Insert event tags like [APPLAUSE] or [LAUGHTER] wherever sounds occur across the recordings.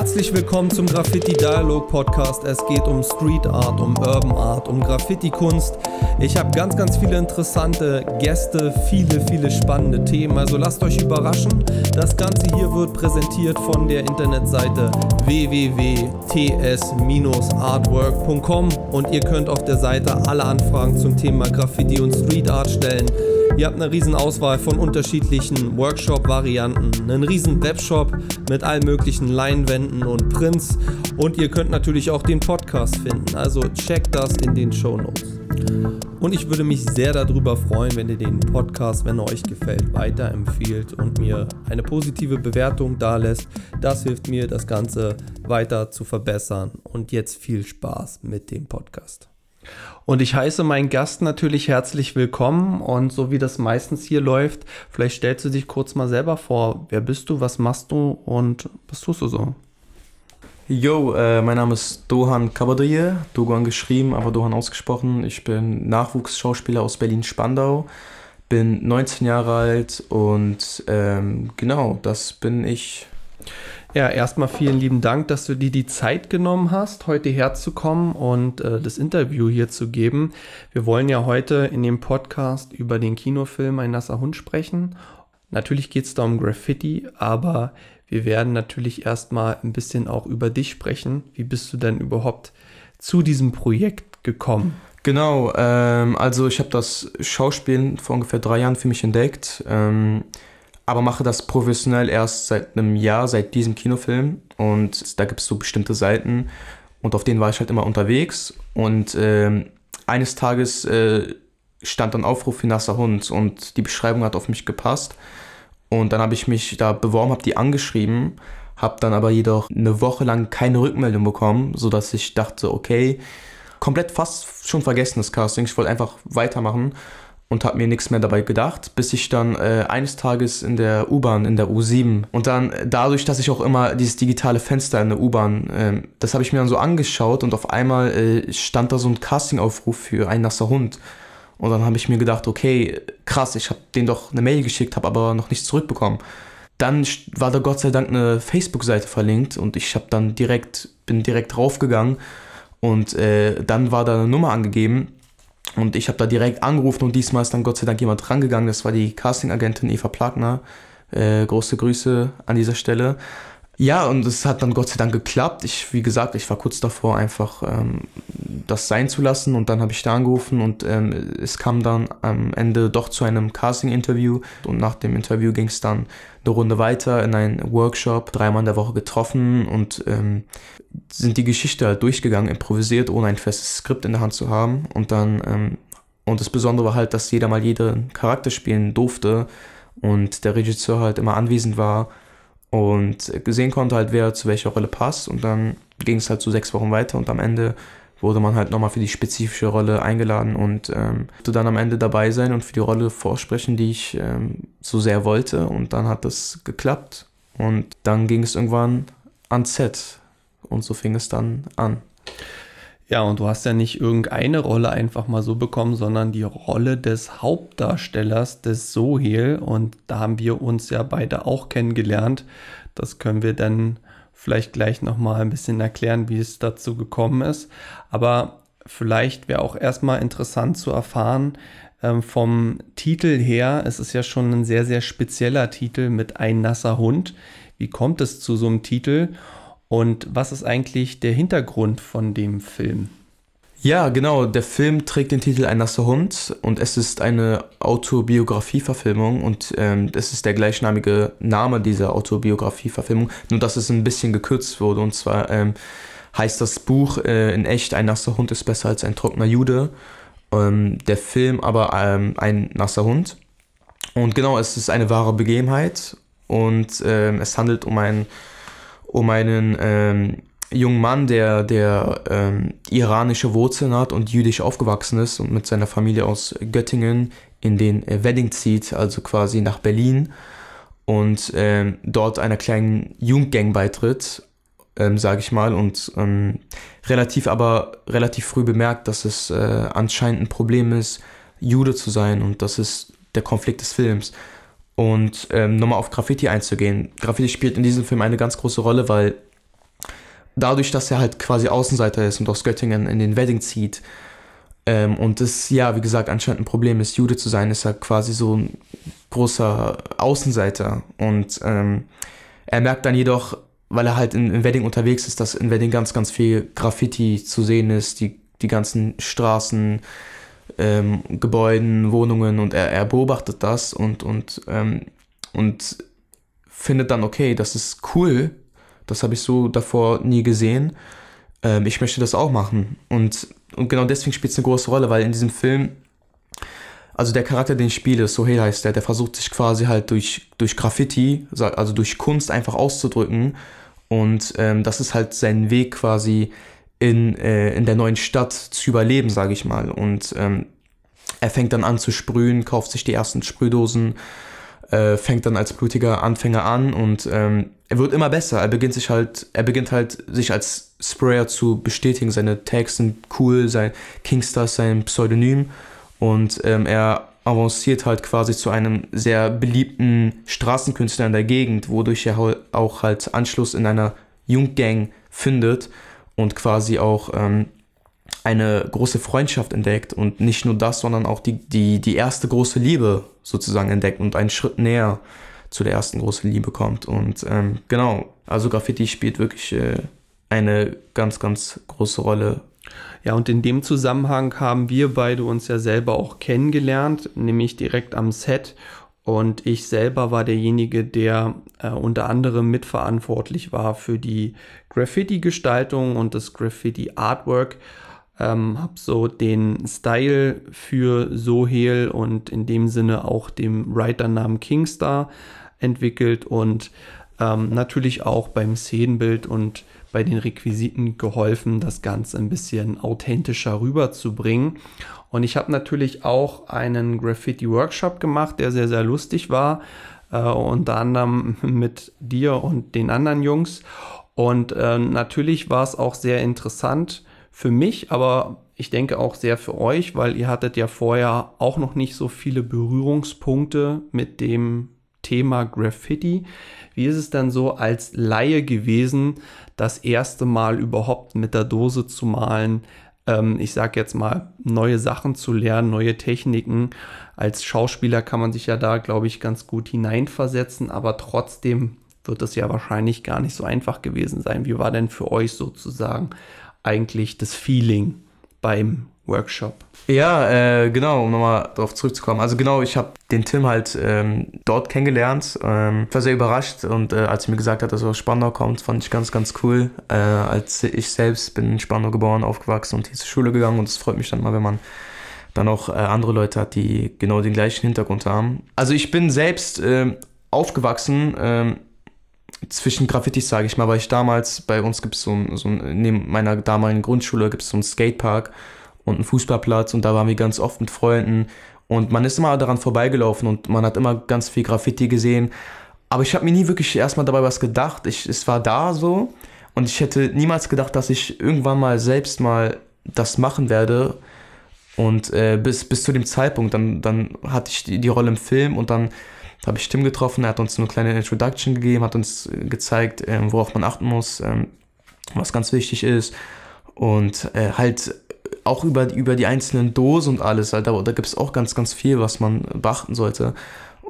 Herzlich willkommen zum Graffiti Dialog Podcast. Es geht um Street Art, um Urban Art, um Graffiti-Kunst. Ich habe ganz, ganz viele interessante Gäste, viele, viele spannende Themen. Also lasst euch überraschen. Das Ganze hier wird präsentiert von der Internetseite www.ts-artwork.com und ihr könnt auf der Seite alle Anfragen zum Thema Graffiti und Street Art stellen. Ihr habt eine riesen Auswahl von unterschiedlichen Workshop-Varianten, einen riesen Webshop mit allen möglichen Leinwänden und Prints und ihr könnt natürlich auch den Podcast finden. Also checkt das in den Show Notes. Und ich würde mich sehr darüber freuen, wenn ihr den Podcast, wenn er euch gefällt, weiterempfiehlt und mir eine positive Bewertung da lässt. Das hilft mir, das Ganze weiter zu verbessern. Und jetzt viel Spaß mit dem Podcast. Und ich heiße meinen Gast natürlich herzlich willkommen und so wie das meistens hier läuft, vielleicht stellst du dich kurz mal selber vor. Wer bist du, was machst du und was tust du so? Yo, äh, mein Name ist Dohan Kabadriye, Dogan geschrieben, aber Dohan ausgesprochen. Ich bin Nachwuchsschauspieler aus Berlin-Spandau, bin 19 Jahre alt und ähm, genau, das bin ich ja, erstmal vielen lieben Dank, dass du dir die Zeit genommen hast, heute herzukommen und äh, das Interview hier zu geben. Wir wollen ja heute in dem Podcast über den Kinofilm Ein nasser Hund sprechen. Natürlich geht es da um Graffiti, aber wir werden natürlich erstmal ein bisschen auch über dich sprechen. Wie bist du denn überhaupt zu diesem Projekt gekommen? Genau, ähm, also ich habe das Schauspielen vor ungefähr drei Jahren für mich entdeckt. Ähm, aber mache das professionell erst seit einem Jahr, seit diesem Kinofilm. Und da gibt es so bestimmte Seiten und auf denen war ich halt immer unterwegs. Und äh, eines Tages äh, stand ein Aufruf für Nasser Hund und die Beschreibung hat auf mich gepasst. Und dann habe ich mich da beworben, habe die angeschrieben, habe dann aber jedoch eine Woche lang keine Rückmeldung bekommen, sodass ich dachte, okay, komplett fast schon vergessen das Casting, ich wollte einfach weitermachen und habe mir nichts mehr dabei gedacht, bis ich dann äh, eines Tages in der U-Bahn, in der U7 und dann äh, dadurch, dass ich auch immer dieses digitale Fenster in der U-Bahn, äh, das habe ich mir dann so angeschaut und auf einmal äh, stand da so ein Castingaufruf für ein nasser Hund. Und dann habe ich mir gedacht, okay, krass, ich habe den doch eine Mail geschickt, habe aber noch nichts zurückbekommen. Dann war da Gott sei Dank eine Facebook-Seite verlinkt und ich habe dann direkt, bin direkt draufgegangen und äh, dann war da eine Nummer angegeben und ich habe da direkt angerufen und diesmal ist dann Gott sei Dank jemand rangegangen. Das war die Casting-Agentin Eva Plagner. Äh, große Grüße an dieser Stelle. Ja, und es hat dann Gott sei Dank geklappt. Ich, wie gesagt, ich war kurz davor, einfach ähm, das sein zu lassen. Und dann habe ich da angerufen und ähm, es kam dann am Ende doch zu einem Casting-Interview. Und nach dem Interview ging es dann eine Runde weiter in einen Workshop, dreimal in der Woche getroffen und ähm, sind die Geschichte halt durchgegangen, improvisiert, ohne ein festes Skript in der Hand zu haben. Und dann, ähm, und das Besondere war halt, dass jeder mal jeden Charakter spielen durfte und der Regisseur halt immer anwesend war und gesehen konnte halt, wer zu welcher Rolle passt. Und dann ging es halt so sechs Wochen weiter und am Ende wurde man halt nochmal für die spezifische Rolle eingeladen und ähm, durfte dann am Ende dabei sein und für die Rolle vorsprechen, die ich ähm, so sehr wollte. Und dann hat das geklappt. Und dann ging es irgendwann ans Set. Und so fing es dann an. Ja, und du hast ja nicht irgendeine Rolle einfach mal so bekommen, sondern die Rolle des Hauptdarstellers des Sohel. Und da haben wir uns ja beide auch kennengelernt. Das können wir dann vielleicht gleich nochmal ein bisschen erklären, wie es dazu gekommen ist. Aber vielleicht wäre auch erstmal interessant zu erfahren, ähm, vom Titel her, es ist ja schon ein sehr, sehr spezieller Titel mit Ein nasser Hund. Wie kommt es zu so einem Titel? Und was ist eigentlich der Hintergrund von dem Film? Ja, genau. Der Film trägt den Titel Ein nasser Hund und es ist eine Autobiografie-Verfilmung und ähm, es ist der gleichnamige Name dieser Autobiografie-Verfilmung, nur dass es ein bisschen gekürzt wurde. Und zwar ähm, heißt das Buch äh, in echt Ein nasser Hund ist besser als ein trockener Jude. Ähm, der Film aber ähm, Ein nasser Hund. Und genau, es ist eine wahre Begebenheit und ähm, es handelt um einen um einen ähm, jungen Mann, der, der ähm, iranische Wurzeln hat und jüdisch aufgewachsen ist und mit seiner Familie aus Göttingen in den äh, Wedding zieht, also quasi nach Berlin und ähm, dort einer kleinen Jugendgang beitritt, ähm, sage ich mal, und ähm, relativ aber relativ früh bemerkt, dass es äh, anscheinend ein Problem ist, Jude zu sein und das ist der Konflikt des Films. Und ähm, nochmal auf Graffiti einzugehen. Graffiti spielt in diesem Film eine ganz große Rolle, weil dadurch, dass er halt quasi Außenseiter ist und aus Göttingen in den Wedding zieht, ähm, und es, ja, wie gesagt, anscheinend ein Problem ist, Jude zu sein, ist er quasi so ein großer Außenseiter. Und ähm, er merkt dann jedoch, weil er halt in, in Wedding unterwegs ist, dass in Wedding ganz, ganz viel Graffiti zu sehen ist, die, die ganzen Straßen, ähm, Gebäuden, Wohnungen und er, er beobachtet das und, und, ähm, und findet dann, okay, das ist cool, das habe ich so davor nie gesehen, ähm, ich möchte das auch machen. Und, und genau deswegen spielt es eine große Rolle, weil in diesem Film, also der Charakter, den ich spiele, Sohel heißt der, der versucht sich quasi halt durch, durch Graffiti, also durch Kunst einfach auszudrücken. Und ähm, das ist halt sein Weg quasi in, äh, in der neuen Stadt zu überleben, sage ich mal. Und ähm, er fängt dann an zu sprühen, kauft sich die ersten Sprühdosen, äh, fängt dann als blutiger Anfänger an und ähm, er wird immer besser. Er beginnt sich halt, er beginnt halt sich als Sprayer zu bestätigen. Seine Tags sind cool, sein Kingstar ist sein Pseudonym und ähm, er avanciert halt quasi zu einem sehr beliebten Straßenkünstler in der Gegend, wodurch er auch halt Anschluss in einer Junggang findet und quasi auch ähm, eine große Freundschaft entdeckt und nicht nur das, sondern auch die, die, die erste große Liebe sozusagen entdeckt und einen Schritt näher zu der ersten großen Liebe kommt. Und ähm, genau, also Graffiti spielt wirklich äh, eine ganz, ganz große Rolle. Ja, und in dem Zusammenhang haben wir beide uns ja selber auch kennengelernt, nämlich direkt am Set. Und ich selber war derjenige, der äh, unter anderem mitverantwortlich war für die Graffiti-Gestaltung und das Graffiti-Artwork. Ähm, habe so den Style für Sohel und in dem Sinne auch dem Writer-Namen Kingstar entwickelt und ähm, natürlich auch beim Szenenbild und bei den Requisiten geholfen, das Ganze ein bisschen authentischer rüberzubringen. Und ich habe natürlich auch einen Graffiti-Workshop gemacht, der sehr, sehr lustig war. Äh, unter anderem [LAUGHS] mit dir und den anderen Jungs. Und äh, natürlich war es auch sehr interessant für mich, aber ich denke auch sehr für euch, weil ihr hattet ja vorher auch noch nicht so viele Berührungspunkte mit dem Thema Graffiti. Wie ist es dann so als Laie gewesen, das erste Mal überhaupt mit der Dose zu malen? Ähm, ich sage jetzt mal, neue Sachen zu lernen, neue Techniken. Als Schauspieler kann man sich ja da, glaube ich, ganz gut hineinversetzen, aber trotzdem wird es ja wahrscheinlich gar nicht so einfach gewesen sein. Wie war denn für euch sozusagen eigentlich das Feeling beim Workshop? Ja, äh, genau, um nochmal darauf zurückzukommen. Also genau, ich habe den Tim halt ähm, dort kennengelernt. Ähm, war sehr überrascht und äh, als er mir gesagt hat, dass er aus Spandau kommt, fand ich ganz, ganz cool. Äh, als ich selbst bin in Spandau geboren, aufgewachsen und hier zur Schule gegangen und es freut mich dann mal, wenn man dann auch äh, andere Leute hat, die genau den gleichen Hintergrund haben. Also ich bin selbst ähm, aufgewachsen ähm, zwischen Graffitis, sage ich mal, weil ich damals, bei uns gibt es so, so neben meiner damaligen Grundschule gibt es so einen Skatepark und einen Fußballplatz und da waren wir ganz oft mit Freunden und man ist immer daran vorbeigelaufen und man hat immer ganz viel Graffiti gesehen, aber ich habe mir nie wirklich erstmal dabei was gedacht. Ich, es war da so und ich hätte niemals gedacht, dass ich irgendwann mal selbst mal das machen werde. Und äh, bis, bis zu dem Zeitpunkt, dann, dann hatte ich die, die Rolle im Film und dann habe ich Tim getroffen, er hat uns eine kleine Introduction gegeben, hat uns gezeigt, ähm, worauf man achten muss, ähm, was ganz wichtig ist. Und äh, halt auch über, über die einzelnen Dosen und alles, halt, da, da gibt es auch ganz, ganz viel, was man beachten sollte.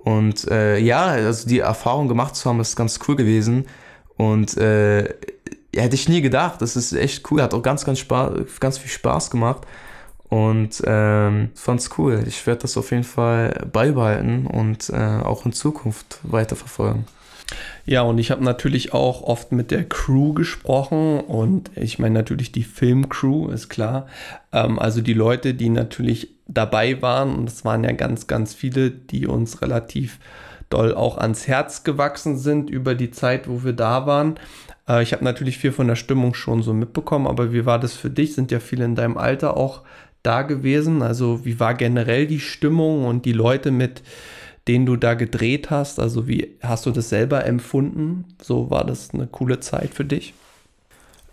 Und äh, ja, also die Erfahrung gemacht zu haben, ist ganz cool gewesen. Und äh, hätte ich nie gedacht. Das ist echt cool. Hat auch ganz, ganz, Spaß, ganz viel Spaß gemacht. Und ähm, fand's cool. Ich werde das auf jeden Fall beibehalten und äh, auch in Zukunft weiterverfolgen. Ja, und ich habe natürlich auch oft mit der Crew gesprochen und ich meine natürlich die Filmcrew, ist klar. Ähm, also die Leute, die natürlich dabei waren und es waren ja ganz, ganz viele, die uns relativ doll auch ans Herz gewachsen sind über die Zeit, wo wir da waren. Äh, ich habe natürlich viel von der Stimmung schon so mitbekommen, aber wie war das für dich? Sind ja viele in deinem Alter auch da gewesen? Also wie war generell die Stimmung und die Leute, mit denen du da gedreht hast? Also wie hast du das selber empfunden? So war das eine coole Zeit für dich?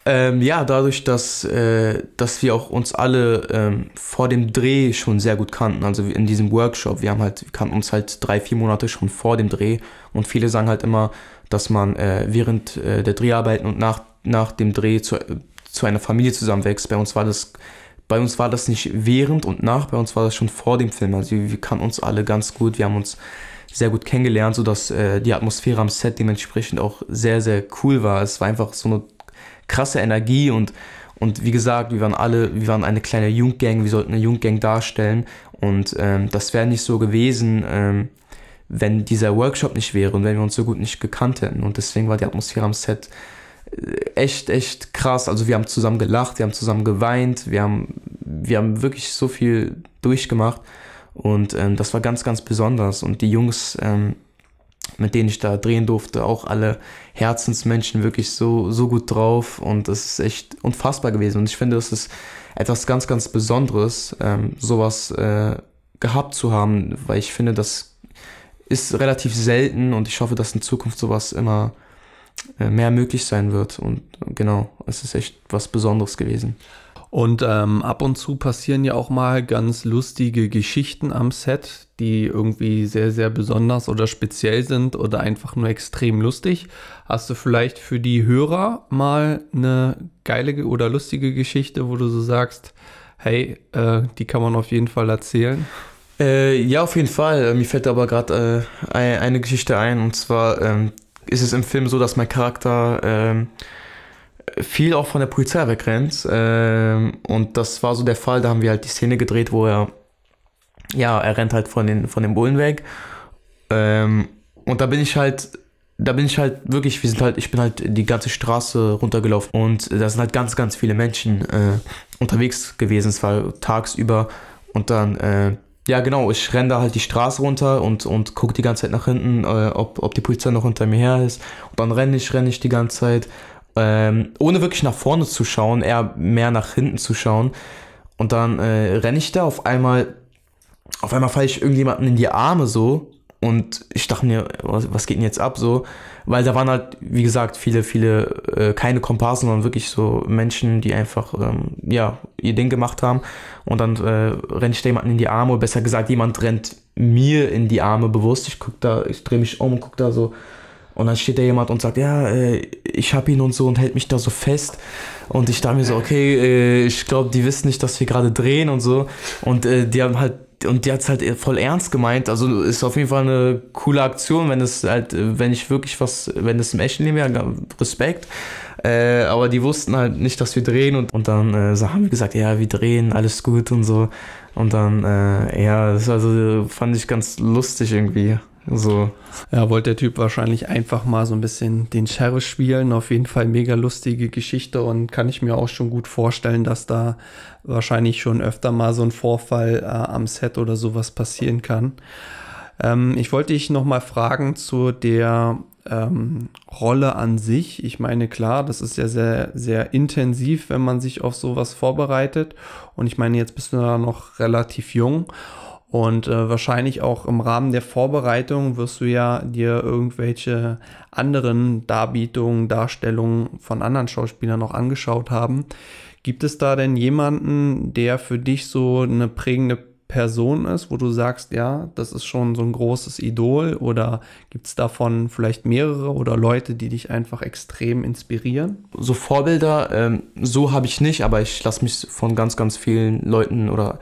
Ähm, ja, dadurch, dass, äh, dass wir auch uns alle ähm, vor dem Dreh schon sehr gut kannten, also in diesem Workshop, wir haben halt, wir kannten uns halt drei, vier Monate schon vor dem Dreh und viele sagen halt immer, dass man äh, während äh, der Dreharbeiten und nach nach dem Dreh zu, zu einer Familie zusammenwächst. Bei uns war das bei uns war das nicht während und nach, bei uns war das schon vor dem Film. Also wir, wir kannten uns alle ganz gut, wir haben uns sehr gut kennengelernt, sodass äh, die Atmosphäre am Set dementsprechend auch sehr, sehr cool war. Es war einfach so eine krasse Energie und, und wie gesagt, wir waren alle, wir waren eine kleine Jugendgang, wir sollten eine Jugendgang darstellen und ähm, das wäre nicht so gewesen, ähm, wenn dieser Workshop nicht wäre und wenn wir uns so gut nicht gekannt hätten. Und deswegen war die Atmosphäre am Set echt, echt krass. Also wir haben zusammen gelacht, wir haben zusammen geweint, wir haben, wir haben wirklich so viel durchgemacht. Und ähm, das war ganz, ganz besonders. Und die Jungs, ähm, mit denen ich da drehen durfte, auch alle Herzensmenschen, wirklich so, so gut drauf. Und das ist echt unfassbar gewesen. Und ich finde, das ist etwas ganz, ganz Besonderes, ähm, sowas äh, gehabt zu haben, weil ich finde, das ist relativ selten und ich hoffe, dass in Zukunft sowas immer mehr möglich sein wird. Und genau, es ist echt was Besonderes gewesen. Und ähm, ab und zu passieren ja auch mal ganz lustige Geschichten am Set, die irgendwie sehr, sehr besonders oder speziell sind oder einfach nur extrem lustig. Hast du vielleicht für die Hörer mal eine geile oder lustige Geschichte, wo du so sagst, hey, äh, die kann man auf jeden Fall erzählen? Äh, ja, auf jeden Fall. Mir fällt aber gerade äh, eine Geschichte ein. Und zwar ähm, ist es im Film so, dass mein Charakter ähm, viel auch von der Polizei wegrennt. Ähm, und das war so der Fall. Da haben wir halt die Szene gedreht, wo er, ja, er rennt halt von den, von den Bullen weg. Ähm, und da bin ich halt da bin ich halt wirklich, wir sind halt, ich bin halt die ganze Straße runtergelaufen und da sind halt ganz, ganz viele Menschen äh, unterwegs gewesen. Es war tagsüber und dann äh, ja, genau. Ich renne da halt die Straße runter und, und gucke die ganze Zeit nach hinten, äh, ob, ob die Polizei noch hinter mir her ist. Und dann renne ich, renne ich die ganze Zeit, ähm, ohne wirklich nach vorne zu schauen, eher mehr nach hinten zu schauen. Und dann äh, renne ich da auf einmal, auf einmal falle ich irgendjemanden in die Arme so und ich dachte mir, was, was, geht denn jetzt ab so? Weil da waren halt, wie gesagt, viele, viele, äh, keine Komparsen, sondern wirklich so Menschen, die einfach, ähm, ja, ihr Ding gemacht haben. Und dann äh, rennt ich da jemanden in die Arme, oder besser gesagt, jemand rennt mir in die Arme bewusst. Ich guck da, ich drehe mich um und guck da so. Und dann steht da jemand und sagt, ja, äh, ich hab ihn und so und hält mich da so fest. Und ich dachte mir so, okay, äh, ich glaube, die wissen nicht, dass wir gerade drehen und so. Und äh, die haben halt und die hat es halt voll ernst gemeint. Also ist auf jeden Fall eine coole Aktion, wenn es halt, wenn ich wirklich was, wenn es im echten Leben wäre, Respekt. Äh, aber die wussten halt nicht, dass wir drehen und, und dann äh, haben wir gesagt, ja, wir drehen, alles gut und so. Und dann, äh, ja, das also, fand ich ganz lustig irgendwie. So. Ja, wollte der Typ wahrscheinlich einfach mal so ein bisschen den Sheriff spielen. Auf jeden Fall mega lustige Geschichte und kann ich mir auch schon gut vorstellen, dass da wahrscheinlich schon öfter mal so ein Vorfall äh, am Set oder sowas passieren kann. Ähm, ich wollte dich nochmal fragen zu der ähm, Rolle an sich. Ich meine, klar, das ist ja sehr, sehr intensiv, wenn man sich auf sowas vorbereitet. Und ich meine, jetzt bist du da noch relativ jung. Und äh, wahrscheinlich auch im Rahmen der Vorbereitung wirst du ja dir irgendwelche anderen Darbietungen, Darstellungen von anderen Schauspielern noch angeschaut haben. Gibt es da denn jemanden, der für dich so eine prägende Person ist, wo du sagst, ja, das ist schon so ein großes Idol oder gibt es davon vielleicht mehrere oder Leute, die dich einfach extrem inspirieren? So Vorbilder, ähm, so habe ich nicht, aber ich lasse mich von ganz, ganz vielen Leuten oder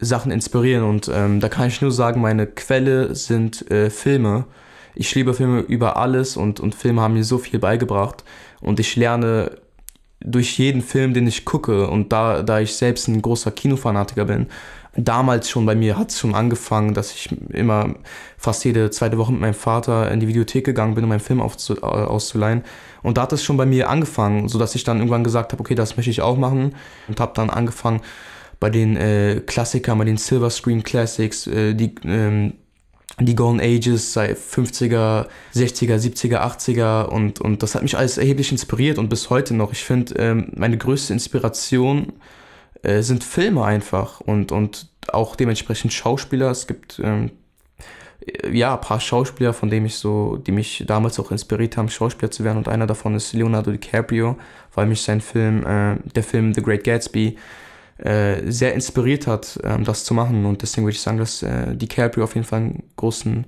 Sachen inspirieren und ähm, da kann ich nur sagen, meine Quelle sind äh, Filme. Ich liebe Filme über alles und, und Filme haben mir so viel beigebracht und ich lerne durch jeden Film, den ich gucke und da, da ich selbst ein großer Kinofanatiker bin, damals schon bei mir hat es schon angefangen, dass ich immer fast jede zweite Woche mit meinem Vater in die Videothek gegangen bin, um meinen Film aufzu, auszuleihen. Und da hat es schon bei mir angefangen, sodass ich dann irgendwann gesagt habe, okay, das möchte ich auch machen und habe dann angefangen, bei den äh, Klassikern, bei den Silver Screen Classics, äh, die, ähm, die Golden Ages seit 50er, 60er, 70er, 80er und, und das hat mich alles erheblich inspiriert und bis heute noch. Ich finde, ähm, meine größte Inspiration äh, sind Filme einfach und, und auch dementsprechend Schauspieler. Es gibt ähm, ja, ein paar Schauspieler, von denen ich so, die mich damals auch inspiriert haben, Schauspieler zu werden. Und einer davon ist Leonardo DiCaprio, weil mich sein Film, äh, der Film The Great Gatsby, äh, sehr inspiriert hat, ähm, das zu machen. Und deswegen würde ich sagen, dass äh, DiCaprio auf jeden Fall einen großen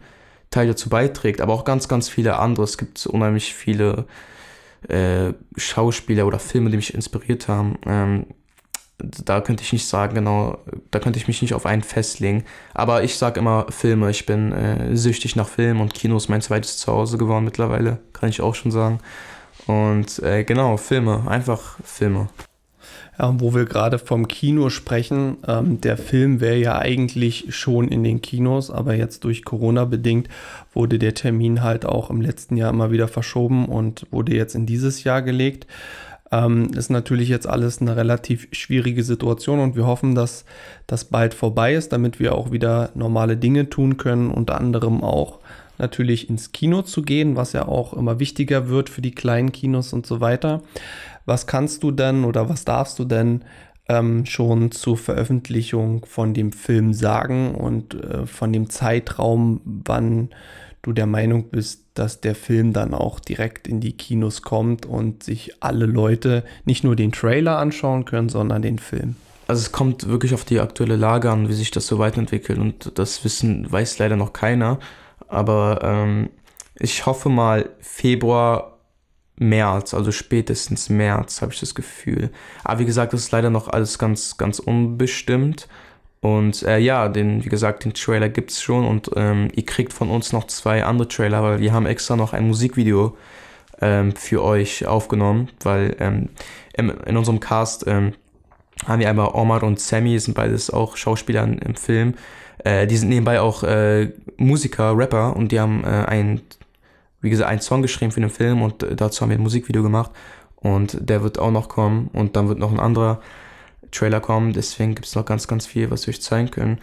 Teil dazu beiträgt, aber auch ganz, ganz viele andere. Es gibt unheimlich viele äh, Schauspieler oder Filme, die mich inspiriert haben. Ähm, da könnte ich nicht sagen, genau, da könnte ich mich nicht auf einen festlegen. Aber ich sage immer Filme. Ich bin äh, süchtig nach Filmen und Kino ist mein zweites Zuhause geworden mittlerweile, kann ich auch schon sagen. Und äh, genau, Filme, einfach Filme. Ja, wo wir gerade vom Kino sprechen, ähm, der Film wäre ja eigentlich schon in den Kinos, aber jetzt durch Corona bedingt wurde der Termin halt auch im letzten Jahr immer wieder verschoben und wurde jetzt in dieses Jahr gelegt. Ähm, ist natürlich jetzt alles eine relativ schwierige Situation und wir hoffen, dass das bald vorbei ist, damit wir auch wieder normale Dinge tun können, unter anderem auch natürlich ins Kino zu gehen, was ja auch immer wichtiger wird für die kleinen Kinos und so weiter. Was kannst du denn oder was darfst du denn ähm, schon zur Veröffentlichung von dem Film sagen und äh, von dem Zeitraum, wann du der Meinung bist, dass der Film dann auch direkt in die Kinos kommt und sich alle Leute nicht nur den Trailer anschauen können, sondern den Film. Also es kommt wirklich auf die aktuelle Lage an, wie sich das so weiterentwickelt und das wissen weiß leider noch keiner. Aber ähm, ich hoffe mal Februar, März, also spätestens März habe ich das Gefühl. Aber wie gesagt, das ist leider noch alles ganz ganz unbestimmt. Und äh, ja, den, wie gesagt, den Trailer gibt es schon und ähm, ihr kriegt von uns noch zwei andere Trailer, weil wir haben extra noch ein Musikvideo ähm, für euch aufgenommen, weil ähm, in, in, unserem Cast ähm, haben wir einmal Omar und Sammy, sind beides auch Schauspieler im Film. Äh, die sind nebenbei auch äh, Musiker, Rapper und die haben äh, ein, wie gesagt, einen Song geschrieben für den Film und äh, dazu haben wir ein Musikvideo gemacht und der wird auch noch kommen und dann wird noch ein anderer Trailer kommen. Deswegen gibt es noch ganz, ganz viel, was wir euch zeigen können.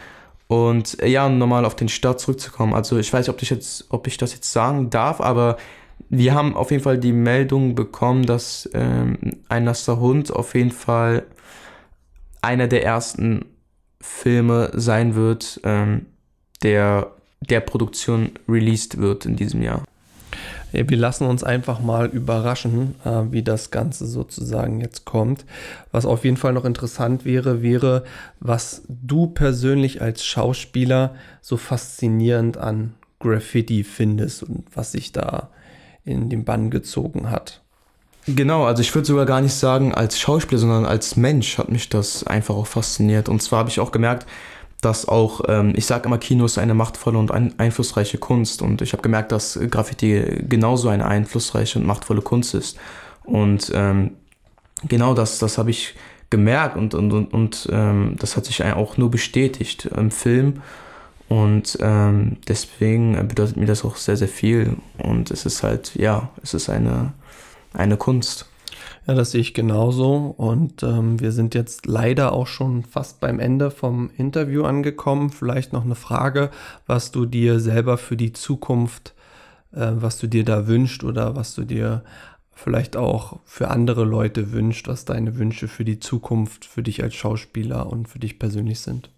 Und äh, ja, um nochmal auf den Start zurückzukommen. Also ich weiß nicht, ob ich, jetzt, ob ich das jetzt sagen darf, aber wir haben auf jeden Fall die Meldung bekommen, dass ähm, ein nasser Hund auf jeden Fall einer der ersten Filme sein wird, ähm, der der Produktion released wird in diesem Jahr. Ja, wir lassen uns einfach mal überraschen, äh, wie das Ganze sozusagen jetzt kommt. Was auf jeden Fall noch interessant wäre, wäre, was du persönlich als Schauspieler so faszinierend an Graffiti findest und was sich da in den Bann gezogen hat. Genau, also ich würde sogar gar nicht sagen als Schauspieler, sondern als Mensch hat mich das einfach auch fasziniert. Und zwar habe ich auch gemerkt, dass auch, ähm, ich sage immer, Kino ist eine machtvolle und ein, einflussreiche Kunst. Und ich habe gemerkt, dass Graffiti genauso eine einflussreiche und machtvolle Kunst ist. Und ähm, genau das, das habe ich gemerkt und, und, und, und ähm, das hat sich auch nur bestätigt im Film. Und ähm, deswegen bedeutet mir das auch sehr, sehr viel. Und es ist halt, ja, es ist eine, eine Kunst. Ja, das sehe ich genauso. Und ähm, wir sind jetzt leider auch schon fast beim Ende vom Interview angekommen. Vielleicht noch eine Frage, was du dir selber für die Zukunft, äh, was du dir da wünscht oder was du dir vielleicht auch für andere Leute wünscht, was deine Wünsche für die Zukunft für dich als Schauspieler und für dich persönlich sind.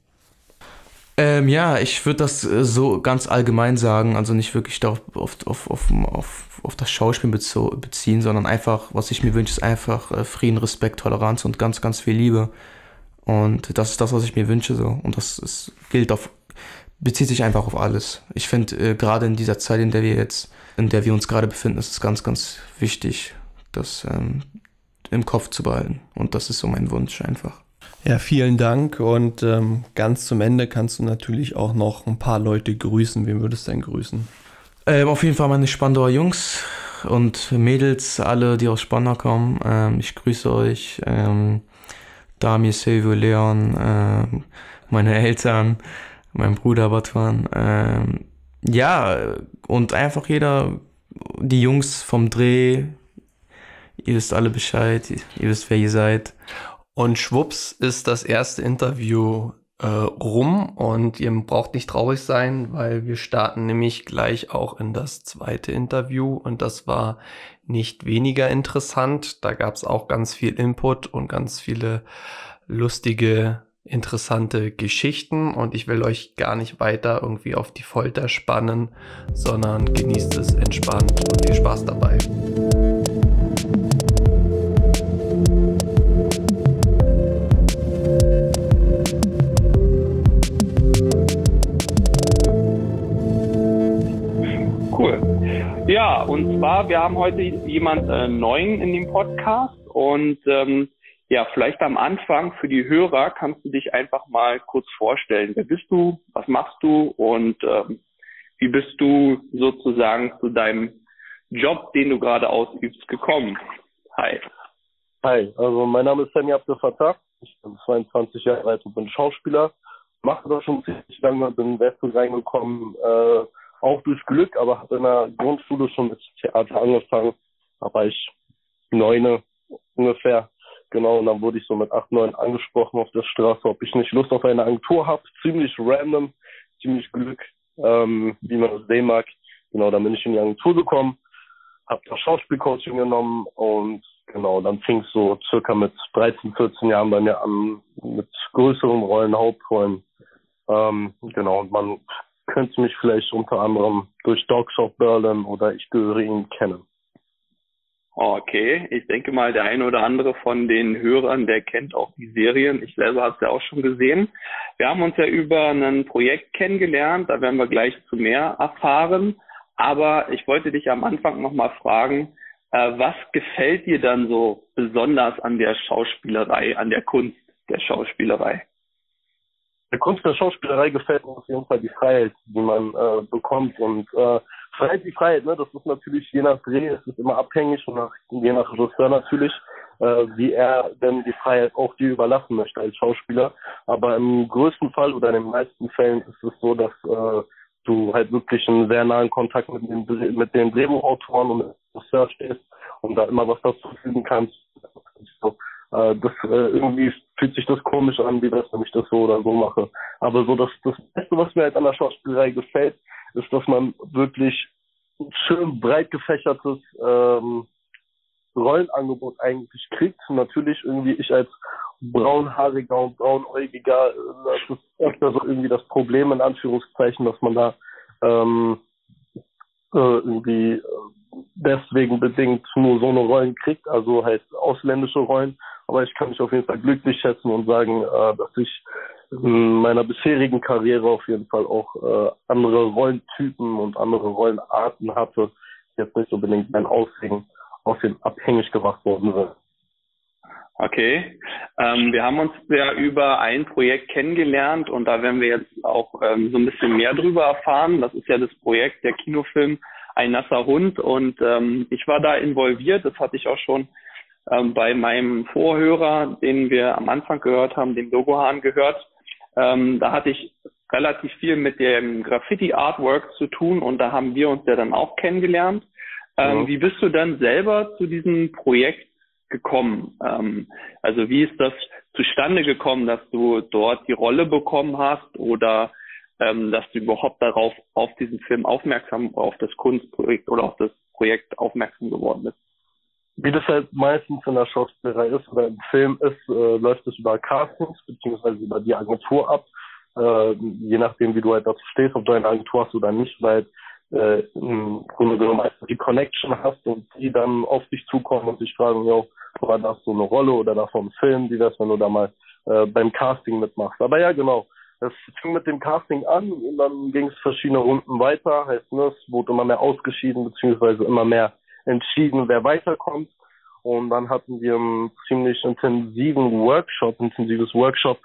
Ähm, ja, ich würde das äh, so ganz allgemein sagen, also nicht wirklich darauf auf, auf, auf, auf, auf das Schauspiel beziehen, sondern einfach, was ich mir wünsche, ist einfach äh, Frieden, Respekt, Toleranz und ganz, ganz viel Liebe. Und das ist das, was ich mir wünsche so. Und das ist, gilt auf, bezieht sich einfach auf alles. Ich finde, äh, gerade in dieser Zeit, in der wir jetzt, in der wir uns gerade befinden, ist es ganz, ganz wichtig, das ähm, im Kopf zu behalten. Und das ist so mein Wunsch einfach. Ja, vielen Dank und ähm, ganz zum Ende kannst du natürlich auch noch ein paar Leute grüßen. Wen würdest du denn grüßen? Ähm, auf jeden Fall meine Spandauer Jungs und Mädels, alle, die aus Spandau kommen. Ähm, ich grüße euch. Ähm, Damir, Silvio, Leon, ähm, meine Eltern, mein Bruder Batuan. Ähm, ja, und einfach jeder, die Jungs vom Dreh, ihr wisst alle Bescheid, ihr wisst, wer ihr seid. Und schwupps ist das erste Interview äh, rum und ihr braucht nicht traurig sein, weil wir starten nämlich gleich auch in das zweite Interview und das war nicht weniger interessant. Da gab es auch ganz viel Input und ganz viele lustige, interessante Geschichten und ich will euch gar nicht weiter irgendwie auf die Folter spannen, sondern genießt es entspannt und viel Spaß dabei. Und zwar, wir haben heute jemand äh, Neuen in dem Podcast und ähm, ja, vielleicht am Anfang für die Hörer kannst du dich einfach mal kurz vorstellen. Wer bist du? Was machst du? Und ähm, wie bist du sozusagen zu deinem Job, den du gerade ausübst, gekommen? Hi. Hi, also mein Name ist Sani Abdel Fattah. Ich bin 22 Jahre alt und bin Schauspieler. Mache das schon ziemlich lange, bin in Westen reingekommen, äh, auch durch Glück, aber habe in der Grundschule schon mit Theater angefangen. Da war ich neune ungefähr Genau, und dann wurde ich so mit 8, 9 angesprochen auf der Straße, ob ich nicht Lust auf eine Agentur habe. Ziemlich random, ziemlich Glück, ähm, wie man es sehen mag. Genau, dann bin ich in die Agentur gekommen, habe das Schauspielcoaching genommen und genau, dann fing es so circa mit 13, 14 Jahren bei mir an, mit größeren Rollen, Hauptrollen. Ähm, genau, und man könnte mich vielleicht unter anderem durch Dogs of Berlin oder Ich gehöre Ihnen kennen. Okay, ich denke mal, der eine oder andere von den Hörern, der kennt auch die Serien. Ich selber habe es ja auch schon gesehen. Wir haben uns ja über ein Projekt kennengelernt, da werden wir gleich zu mehr erfahren. Aber ich wollte dich am Anfang nochmal fragen, äh, was gefällt dir dann so besonders an der Schauspielerei, an der Kunst der Schauspielerei? Der Kunst der Schauspielerei gefällt mir auf jeden Fall die Freiheit, die man äh, bekommt. Und äh, Freiheit, die Freiheit, ne, das ist natürlich je nach Dreh, es ist immer abhängig und nach, je nach Regisseur natürlich, äh, wie er denn die Freiheit auch dir überlassen möchte als Schauspieler. Aber im größten Fall oder in den meisten Fällen ist es so, dass äh, du halt wirklich einen sehr nahen Kontakt mit den, mit den Drehbuchautoren und Regisseur stehst und da immer was dazu fügen kannst. So, äh, das äh, irgendwie fühlt sich das komisch an, wie das, wenn ich das so oder so mache. Aber so das, das Beste, was mir halt an der Schauspielerei gefällt, ist, dass man wirklich ein schön breit gefächertes ähm, Rollenangebot eigentlich kriegt. Natürlich irgendwie ich als braunhaariger und braunäugiger, äh, das ist öfter so irgendwie das Problem in Anführungszeichen, dass man da ähm, äh, irgendwie äh, deswegen bedingt nur so eine Rollen kriegt, also halt ausländische Rollen. Aber ich kann mich auf jeden Fall glücklich schätzen und sagen, äh, dass ich in meiner bisherigen Karriere auf jeden Fall auch äh, andere Rollentypen und andere Rollenarten hatte, die jetzt nicht unbedingt mein Aussehen aus dem abhängig gemacht worden sind. Okay. Ähm, wir haben uns ja über ein Projekt kennengelernt und da werden wir jetzt auch ähm, so ein bisschen mehr drüber erfahren. Das ist ja das Projekt der Kinofilm Ein nasser Hund und ähm, ich war da involviert. Das hatte ich auch schon ähm, bei meinem Vorhörer, den wir am Anfang gehört haben, dem Logohahn gehört. Ähm, da hatte ich relativ viel mit dem Graffiti-Artwork zu tun und da haben wir uns ja dann auch kennengelernt. Ähm, ja. Wie bist du dann selber zu diesem Projekt gekommen? Ähm, also wie ist das zustande gekommen, dass du dort die Rolle bekommen hast oder ähm, dass du überhaupt darauf, auf diesen Film aufmerksam, auf das Kunstprojekt oder auf das Projekt aufmerksam geworden bist? Wie das halt meistens in der Schauspielerei ist oder im Film ist, äh, läuft es über Castings beziehungsweise über die Agentur ab. Äh, je nachdem, wie du halt dazu stehst, ob du eine Agentur hast oder nicht, weil äh, im Grunde genommen die Connection hast und die dann auf dich zukommen und dich fragen, jo, war das so eine Rolle oder davon ein Film, wie das, wenn du da mal äh, beim Casting mitmachst. Aber ja, genau. Es fing mit dem Casting an und dann ging es verschiedene Runden weiter. Heißt, ne, es wurde immer mehr ausgeschieden, beziehungsweise immer mehr entschieden, wer weiterkommt. Und dann hatten wir einen ziemlich intensiven Workshop, intensives Workshop,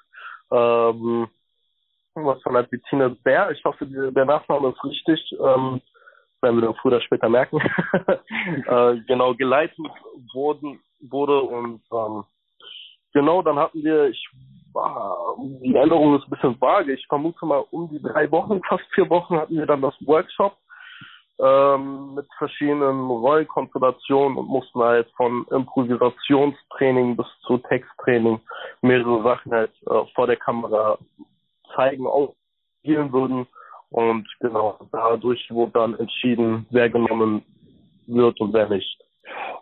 ähm, was von der Bettina Bär, ich hoffe, der Nachname ist richtig, ähm, werden wir dann früher oder später merken, [LAUGHS] äh, genau geleitet wurden, wurde und ähm, genau, dann hatten wir, ich war, die Änderung ist ein bisschen vage, ich vermute mal um die drei Wochen, fast vier Wochen hatten wir dann das Workshop ähm, mit verschiedenen Rollkonstellationen und mussten halt von Improvisationstraining bis zu Texttraining mehrere Sachen halt äh, vor der Kamera zeigen, ausspielen würden. Und genau, dadurch wurde dann entschieden, wer genommen wird und wer nicht.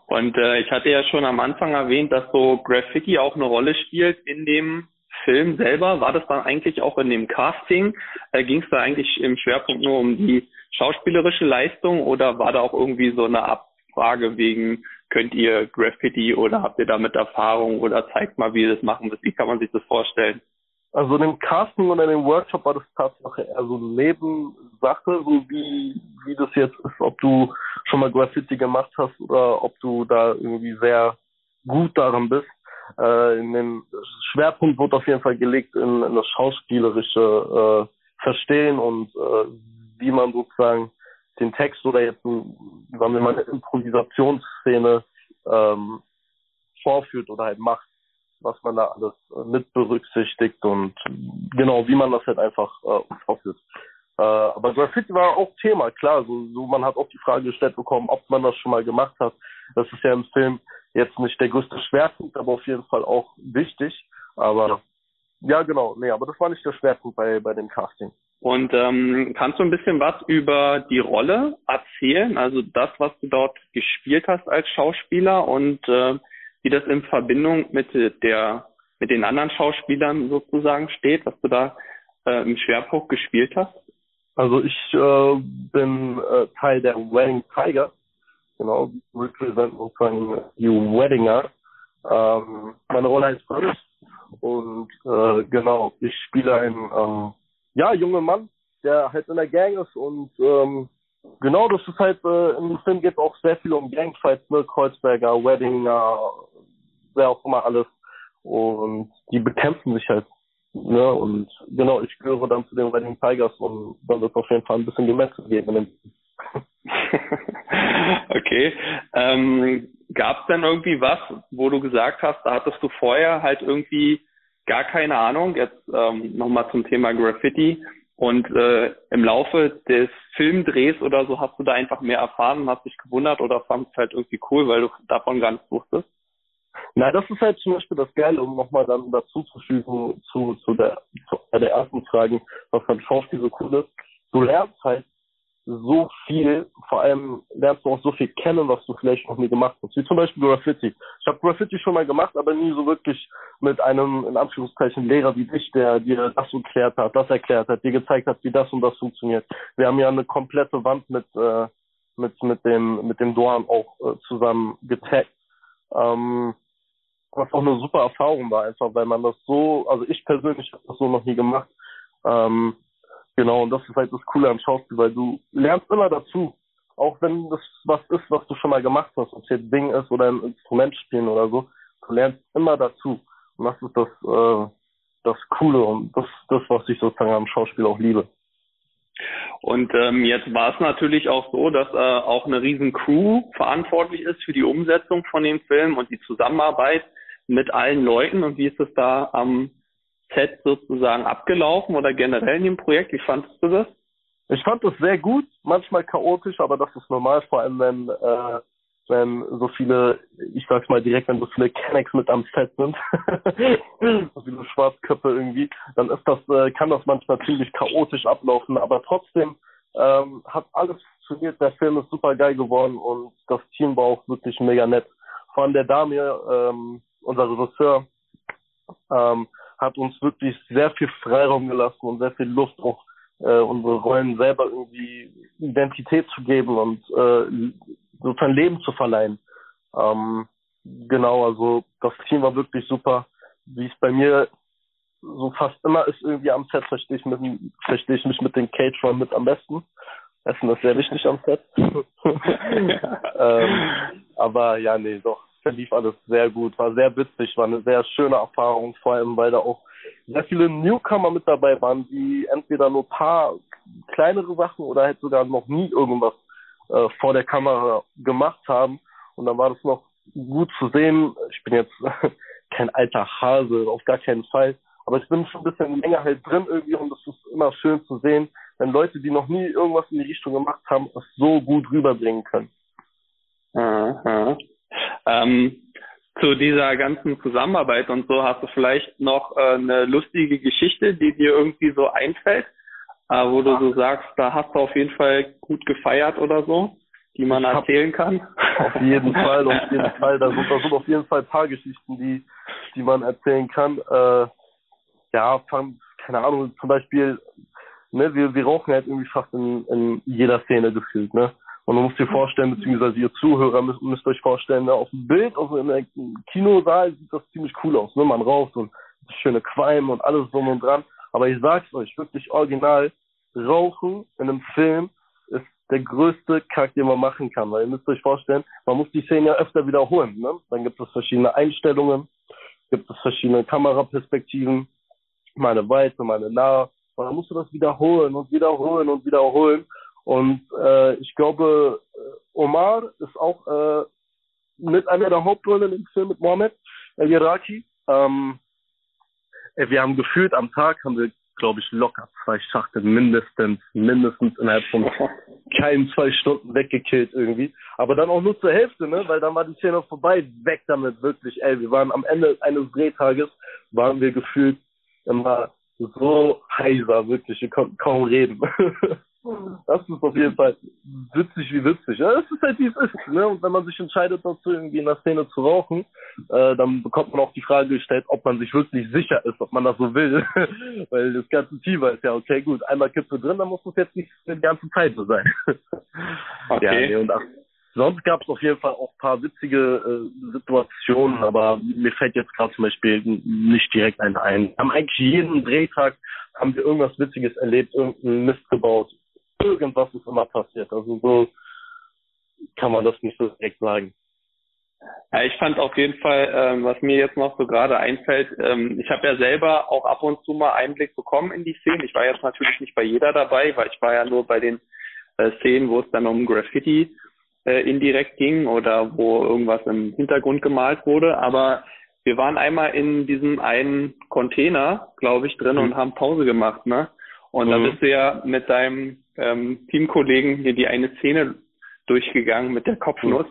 Und äh, ich hatte ja schon am Anfang erwähnt, dass so Graffiti auch eine Rolle spielt in dem Film selber. War das dann eigentlich auch in dem Casting? Äh, Ging es da eigentlich im Schwerpunkt nur um die schauspielerische Leistung oder war da auch irgendwie so eine Abfrage wegen, könnt ihr Graffiti oder habt ihr damit Erfahrung oder zeigt mal, wie ihr das machen müsst? Wie kann man sich das vorstellen? Also dem Casting oder dem Workshop war das tatsächlich eher so Nebensache, so wie, wie das jetzt ist, ob du schon mal Graffiti gemacht hast oder ob du da irgendwie sehr gut daran bist. Äh, in den Schwerpunkt wurde auf jeden Fall gelegt in, in das schauspielerische äh, Verstehen und äh, wie man sozusagen den Text oder jetzt, sagen wir mal, eine Improvisationsszene ähm, vorführt oder halt macht was man da alles äh, mit berücksichtigt und genau, wie man das halt einfach äh, vorführt. Äh, aber Graffiti war auch Thema, klar. So, so man hat auch die Frage gestellt bekommen, ob man das schon mal gemacht hat. Das ist ja im Film jetzt nicht der größte Schwerpunkt, aber auf jeden Fall auch wichtig. Aber ja, genau, nee, aber das war nicht der Schwerpunkt bei, bei dem Casting. Und ähm, kannst du ein bisschen was über die Rolle erzählen? Also das, was du dort gespielt hast als Schauspieler und äh, wie das in Verbindung mit der mit den anderen Schauspielern sozusagen steht, was du da äh, im Schwerpunkt gespielt hast? Also ich äh, bin äh, Teil der Wedding Tiger, genau, represent sozusagen die Weddinger. Ähm, meine Rolle heißt Curtis und äh, genau, ich spiele einen ähm, ja jungen Mann, der halt in der Gang ist und ähm, genau, das ist halt äh, im Film geht auch sehr viel um Gangfights, ne, Kreuzberger, Weddinger, wer auch immer alles. Und die bekämpfen sich halt. Ne? Und genau, ich gehöre dann zu den Wedding Tigers und dann wird auf jeden Fall ein bisschen gemessen geben. [LAUGHS] okay. Ähm, Gab es denn irgendwie was, wo du gesagt hast, da hattest du vorher halt irgendwie gar keine Ahnung, jetzt ähm, nochmal zum Thema Graffiti und äh, im Laufe des Filmdrehs oder so hast du da einfach mehr erfahren und hast dich gewundert oder fandest es halt irgendwie cool, weil du davon gar nichts wusstest? Na, das ist halt zum Beispiel das Geile, um nochmal dann dazu zu fügen zu, zu der, zu der ersten Frage, was beim Schauspiel so cool ist. Du lernst halt so viel, vor allem lernst du auch so viel kennen, was du vielleicht noch nie gemacht hast. Wie zum Beispiel Graffiti. Ich habe Graffiti schon mal gemacht, aber nie so wirklich mit einem, in Anführungszeichen, Lehrer wie dich, der dir das erklärt hat, das erklärt hat, dir gezeigt hat, wie das und das funktioniert. Wir haben ja eine komplette Wand mit, äh, mit, mit dem, mit dem Dorn auch äh, zusammen getaggt. Ähm, was auch eine super Erfahrung war, einfach weil man das so, also ich persönlich habe das so noch nie gemacht. Ähm, genau, und das ist halt das Coole am Schauspiel, weil du lernst immer dazu. Auch wenn das was ist, was du schon mal gemacht hast, ob es jetzt Ding ist oder ein Instrument spielen oder so, du lernst immer dazu. Und das ist das, äh, das Coole und das, das, was ich sozusagen am Schauspiel auch liebe. Und ähm, jetzt war es natürlich auch so, dass äh, auch eine riesen Crew verantwortlich ist für die Umsetzung von dem Film und die Zusammenarbeit mit allen Leuten und wie ist es da am Set sozusagen abgelaufen oder generell in dem Projekt? Wie fandest du das? Ich fand das sehr gut, manchmal chaotisch, aber das ist normal, vor allem wenn, äh, wenn so viele, ich sag's mal direkt, wenn so viele Kennex mit am Set sind, [LAUGHS] so viele Schwarzköpfe irgendwie, dann ist das, äh, kann das manchmal ziemlich chaotisch ablaufen, aber trotzdem ähm, hat alles funktioniert, der Film ist super geil geworden und das Team war auch wirklich mega nett. Vor allem der Damir, ähm, unser Regisseur ähm, hat uns wirklich sehr viel Freiraum gelassen und sehr viel Lust, auch äh, unsere Rollen selber irgendwie Identität zu geben und äh, sozusagen Leben zu verleihen. Ähm, genau, also das Team war wirklich super. Wie es bei mir so fast immer ist, irgendwie am Set verstehe ich, mit, verstehe ich mich mit den Caterern mit am besten. Essen ist sehr wichtig am Set. [LAUGHS] [LAUGHS] ähm, aber ja, nee, doch verlief alles sehr gut, war sehr witzig, war eine sehr schöne Erfahrung, vor allem weil da auch sehr viele Newcomer mit dabei waren, die entweder nur paar kleinere Sachen oder halt sogar noch nie irgendwas äh, vor der Kamera gemacht haben. Und dann war das noch gut zu sehen. Ich bin jetzt [LAUGHS] kein alter Hase, auf gar keinen Fall. Aber ich bin schon ein bisschen länger halt drin irgendwie und es ist immer schön zu sehen, wenn Leute, die noch nie irgendwas in die Richtung gemacht haben, es so gut rüberbringen können. Aha. Ähm, zu dieser ganzen Zusammenarbeit und so hast du vielleicht noch äh, eine lustige Geschichte, die dir irgendwie so einfällt, äh, wo du so sagst, da hast du auf jeden Fall gut gefeiert oder so, die man erzählen kann. Auf jeden [LAUGHS] Fall, auf jeden Fall. Da sind, da sind auf jeden Fall ein paar Geschichten, die, die man erzählen kann. Äh, ja, keine Ahnung, zum Beispiel, ne, wir, wir rauchen halt irgendwie fast in, in jeder Szene gefühlt, ne? Und man muss sich vorstellen, beziehungsweise ihr Zuhörer müsst, müsst euch vorstellen, ne, auf dem Bild, auf einem Kinosaal sieht das ziemlich cool aus. Ne? Man raucht und schöne Qualm und alles drum und dran. Aber ich sag's euch, wirklich original, Rauchen in einem Film ist der größte Kack, den man machen kann. Weil ihr müsst euch vorstellen, man muss die Szene ja öfter wiederholen. Ne? Dann gibt es verschiedene Einstellungen, gibt es verschiedene Kameraperspektiven, meine Weite, meine nahe. Und dann musst du das wiederholen und wiederholen und wiederholen. Und äh, ich glaube, äh, Omar ist auch äh, mit einer der Hauptrollen im Film mit Mohammed El-Iraki. Ähm, äh, wir haben gefühlt am Tag haben wir, glaube ich, locker zwei Schachteln mindestens, mindestens innerhalb von [LAUGHS] keinen zwei Stunden weggekillt irgendwie. Aber dann auch nur zur Hälfte, ne? Weil dann war die Szene vorbei, weg damit, wirklich. Ey, wir waren am Ende eines Drehtages, waren wir gefühlt immer so heiser, wirklich. Wir konnten kaum reden. [LAUGHS] Das ist auf jeden Fall witzig wie witzig. Ja, das ist halt wie es ist. Ne? Und wenn man sich entscheidet dazu, irgendwie in der Szene zu rauchen, äh, dann bekommt man auch die Frage gestellt, ob man sich wirklich sicher ist, ob man das so will. [LAUGHS] Weil das ganze Team weiß ja, okay, gut, einmal Kippe drin, dann muss das jetzt nicht die ganze Zeit so sein. [LAUGHS] Okay. Ja, nee, sonst gab es auf jeden Fall auch ein paar witzige äh, Situationen, aber mir fällt jetzt gerade zum Beispiel nicht direkt eine ein. Am eigentlich jeden Drehtag haben wir irgendwas Witziges erlebt, irgendeinen Mist gebaut irgendwas ist immer passiert. Also so kann man das nicht so direkt sagen. Ja, ich fand auf jeden Fall, ähm, was mir jetzt noch so gerade einfällt, ähm, ich habe ja selber auch ab und zu mal Einblick bekommen in die Szenen. Ich war jetzt natürlich nicht bei jeder dabei, weil ich war ja nur bei den äh, Szenen, wo es dann um Graffiti äh, indirekt ging oder wo irgendwas im Hintergrund gemalt wurde. Aber wir waren einmal in diesem einen Container, glaube ich, drin mhm. und haben Pause gemacht, ne? Und mhm. da bist du ja mit deinem ähm, Teamkollegen hier die eine Szene durchgegangen mit der Kopfnuss.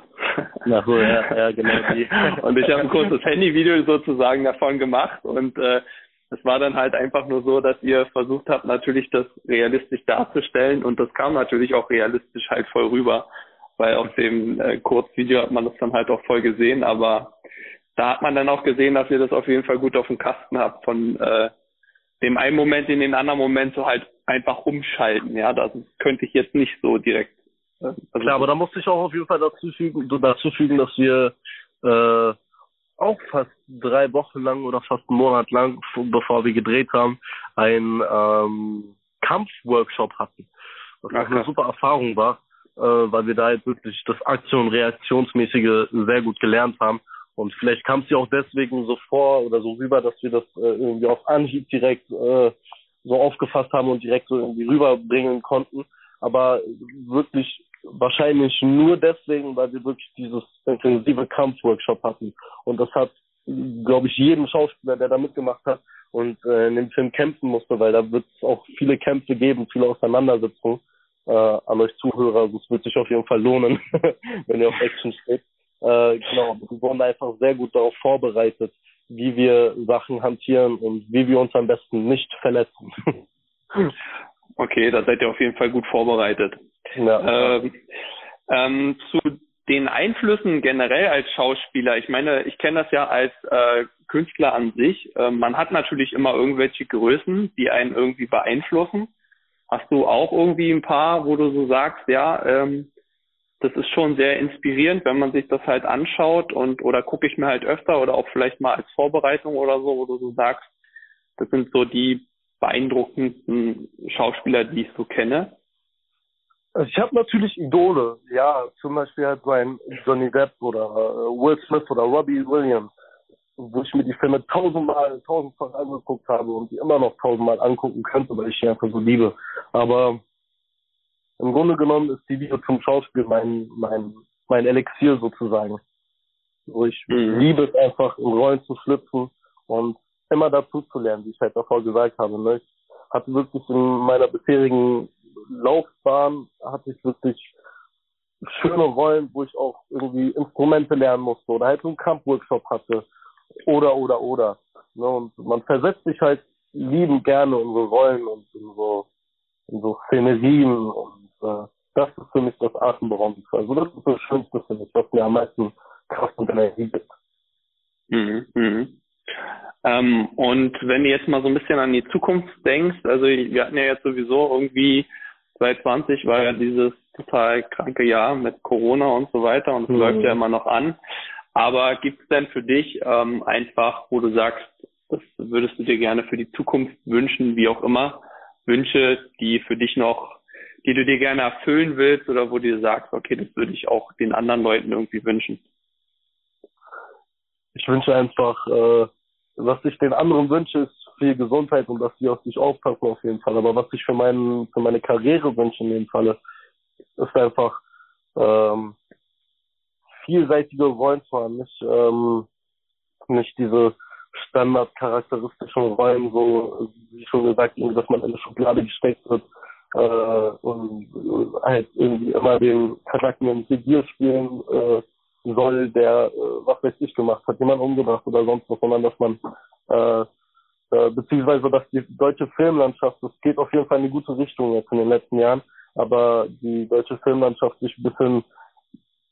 Na so, ja, ja, genau die. [LAUGHS] und ich habe ein kurzes Handyvideo sozusagen davon gemacht und äh, es war dann halt einfach nur so, dass ihr versucht habt, natürlich das realistisch darzustellen und das kam natürlich auch realistisch halt voll rüber, weil auf dem äh, Kurzvideo hat man das dann halt auch voll gesehen, aber da hat man dann auch gesehen, dass ihr das auf jeden Fall gut auf dem Kasten habt von äh, dem einen Moment in den anderen Moment so halt einfach umschalten. Ja, das könnte ich jetzt nicht so direkt. Äh, also Klar, aber da musste ich auch auf jeden Fall dazu fügen, dazu fügen dass wir äh, auch fast drei Wochen lang oder fast einen Monat lang, bevor wir gedreht haben, einen ähm, Kampfworkshop hatten. Was auch eine super Erfahrung war, äh, weil wir da jetzt wirklich das Aktion- und Reaktionsmäßige sehr gut gelernt haben. Und vielleicht kam es ja auch deswegen so vor oder so rüber, dass wir das äh, irgendwie auf Anhieb direkt äh, so aufgefasst haben und direkt so irgendwie rüberbringen konnten. Aber wirklich wahrscheinlich nur deswegen, weil wir wirklich dieses intensive Kampfworkshop hatten. Und das hat, glaube ich, jedem Schauspieler, der da mitgemacht hat und äh, in dem Film kämpfen musste, weil da wird es auch viele Kämpfe geben, viele Auseinandersetzungen äh, an euch Zuhörer. Also es wird sich auf jeden Fall lohnen, [LAUGHS] wenn ihr auf Action steht. Äh, genau, wir wurden einfach sehr gut darauf vorbereitet, wie wir Sachen hantieren und wie wir uns am besten nicht verletzen. [LAUGHS] okay, da seid ihr auf jeden Fall gut vorbereitet. Ja. Ähm, ähm, zu den Einflüssen generell als Schauspieler, ich meine, ich kenne das ja als äh, Künstler an sich. Äh, man hat natürlich immer irgendwelche Größen, die einen irgendwie beeinflussen. Hast du auch irgendwie ein paar, wo du so sagst, ja, ähm, das ist schon sehr inspirierend, wenn man sich das halt anschaut und oder gucke ich mir halt öfter oder auch vielleicht mal als Vorbereitung oder so, wo du so sagst, das sind so die beeindruckendsten Schauspieler, die ich so kenne. Also ich habe natürlich Idole, ja, zum Beispiel halt so ein Johnny Depp oder äh, Will Smith oder Robbie Williams, wo ich mir die Filme tausendmal, tausendfach angeguckt habe und die immer noch tausendmal angucken könnte, weil ich sie einfach so liebe. Aber im Grunde genommen ist die Liebe zum Schauspiel mein, mein, mein Elixier sozusagen. So, ich mhm. liebe es einfach, in Rollen zu schlüpfen und immer dazu zu lernen, wie ich halt davor gesagt habe. Ne? Ich hatte wirklich in meiner bisherigen Laufbahn hatte ich wirklich schöne Rollen, wo ich auch irgendwie Instrumente lernen musste oder halt so einen Kampfworkshop hatte. Oder, oder, oder. Ne? Und man versetzt sich halt liebend gerne in so Rollen und in so, in so Szenerien und äh, das ist für mich das Atemberaubendste. Also das ist das Schönste für mich, was mir am meisten Kraft und Energie gibt. Mhm, mhm. Ähm, und wenn du jetzt mal so ein bisschen an die Zukunft denkst, also wir hatten ja jetzt sowieso irgendwie 2020 war ja dieses total kranke Jahr mit Corona und so weiter und es mhm. läuft ja immer noch an. Aber gibt es denn für dich ähm, einfach, wo du sagst, was würdest du dir gerne für die Zukunft wünschen, wie auch immer? Wünsche, die für dich noch, die du dir gerne erfüllen willst oder wo du sagst, okay, das würde ich auch den anderen Leuten irgendwie wünschen? Ich wünsche einfach, äh, was ich den anderen wünsche, ist viel Gesundheit und dass sie auf sich aufpassen auf jeden Fall. Aber was ich für, meinen, für meine Karriere wünsche in dem Falle, ist einfach ähm, vielseitige Rollen zu haben. Nicht, ähm, nicht diese standardcharakteristischen Rollen, so wie schon gesagt, dass man in eine Schublade gesteckt wird äh, und halt irgendwie immer den im Regier spielen äh, soll, der äh, was weiß ich gemacht hat, jemand umgebracht oder sonst was, sondern dass man äh, äh, beziehungsweise dass die deutsche Filmlandschaft, das geht auf jeden Fall in eine gute Richtung jetzt in den letzten Jahren, aber die deutsche Filmlandschaft sich ein bisschen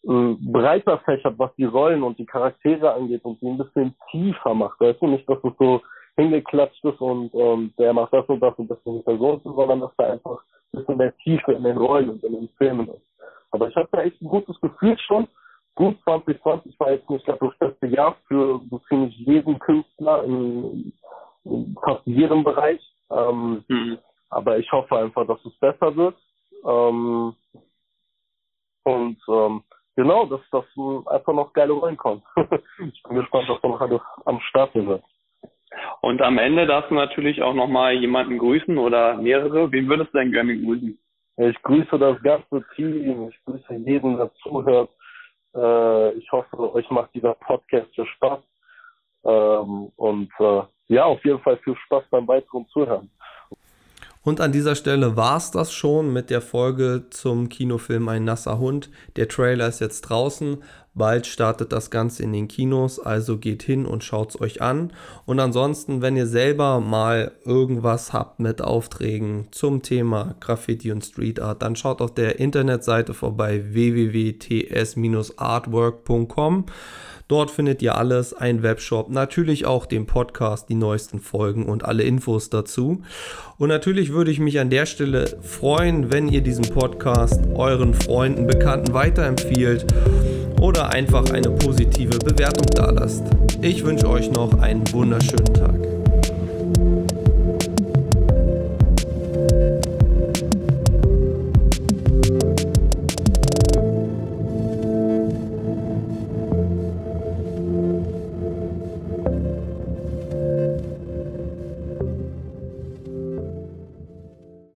äh, breiter fächert, was die Rollen und die Charaktere angeht und sie ein bisschen tiefer macht. Weißt du, nicht, dass es so hingeklatscht ist und, und der macht das und das und das ist eine Person, sondern dass da einfach ein bisschen mehr Tiefe in den Rollen und in den Filmen ist. Aber ich habe da echt ein gutes Gefühl schon. Gut, 2020 war jetzt nicht das beste Jahr für so ziemlich jeden Künstler in, in fast jedem Bereich. Ähm, mhm. Aber ich hoffe einfach, dass es besser wird. Ähm, und ähm, genau, dass das einfach noch geile Rollen kommen. [LAUGHS] ich bin gespannt, was da noch am Start wird. Und am Ende darfst du natürlich auch nochmal jemanden grüßen oder mehrere. Wen würdest du denn gerne grüßen? Ich grüße das ganze Team. Ich grüße jeden, der zuhört. Äh, ich hoffe, euch macht dieser Podcast für Spaß. Ähm, und äh, ja, auf jeden Fall viel Spaß beim weiteren Zuhören. Und an dieser Stelle war es das schon mit der Folge zum Kinofilm Ein nasser Hund. Der Trailer ist jetzt draußen. Bald startet das Ganze in den Kinos, also geht hin und schaut es euch an. Und ansonsten, wenn ihr selber mal irgendwas habt mit Aufträgen zum Thema Graffiti und Street Art, dann schaut auf der Internetseite vorbei www.ts-artwork.com. Dort findet ihr alles, ein Webshop, natürlich auch den Podcast, die neuesten Folgen und alle Infos dazu. Und natürlich würde ich mich an der Stelle freuen, wenn ihr diesen Podcast euren Freunden, Bekannten weiterempfiehlt oder einfach eine positive Bewertung da lasst. Ich wünsche euch noch einen wunderschönen Tag.